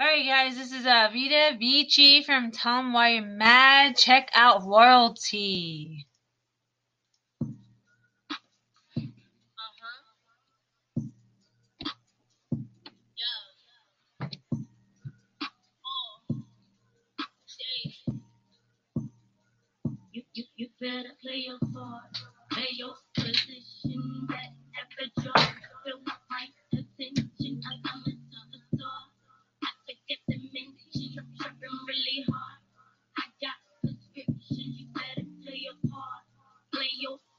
Alright guys, this is uh, Vita Vici from Tom Why You're Mad. Check out Royalty. Better play your part, play your position. That play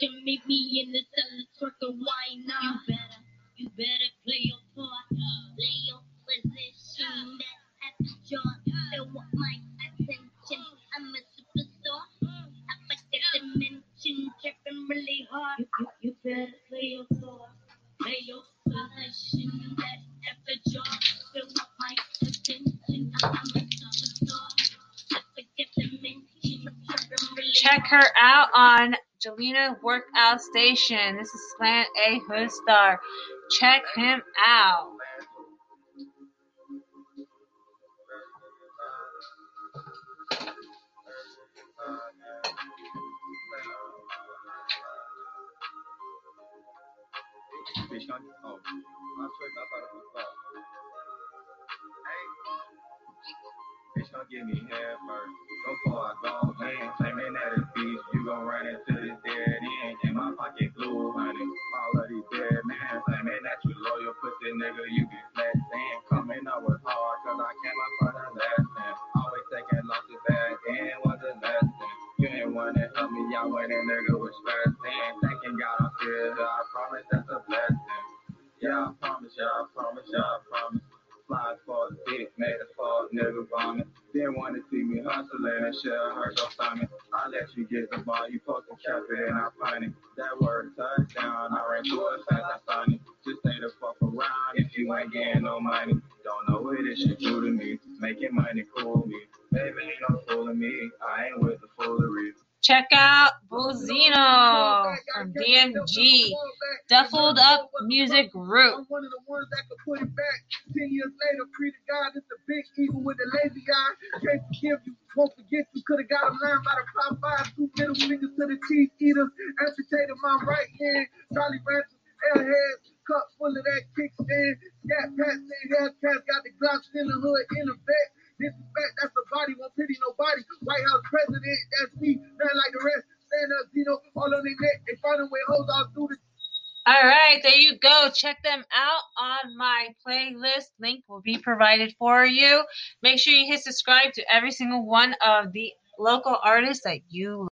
can meet me in the cellar twerking wine now. You better, you better play your part. Play your position. That at the. They want my attention. I'm a superstar. I forget to mention. Tripping really hard. You, you, you better play your part. Play your position. That at the. They want my attention. I'm a superstar. I forget to mention. Check her out on Jelena Workout Station. This is Slant A Hood Star. Check him out. Bitch, don't give me head first. Before I go in, claiming that nigga, you get. Coming up was hard, cause I came up for the lesson. Always taking losses back in was a lesson. You ain't wanna help me out when a nigga was stressing. Thanking God I'm here, I promise that's a blessing. Yeah, I promise, yeah, I promise, yeah, I promise. Flies for the dick, made a fall, nigga vomit. Me hustling and shit hurt your stomach. I let you get the ball, you supposed to cap it and I find it. That word touchdown, I ran through it fast, I signed it. Just stay the fuck around if you ain't getting no money. Don't know what this shit do to me. Making money cool me. Baby, ain't no fooling me. I ain't with the foolery. Check out Bozino from DMG. Duffled Up Music Group. Years later, pre to God, it's the big eagle with the lazy eye. Can't forgive you, won't forget you. Could have got him lying by the Popeyes. Two middle fingers to the cheese eaters. Amputated my right hand. Jolly Ranchers, airheads. Cup full of that kickstand. Scat pats and Hellcats. Got the Glocks in the hood in the back. Disrespect, that's the body. Won't pity nobody. White House president, that's me. Nothing like the rest. Stand up, Zeno, all on their neck. They find a way hoes all through the All right, there you go. Check them out on my playlist. Link will be provided for you. Make sure you hit subscribe to every single one of the local artists that you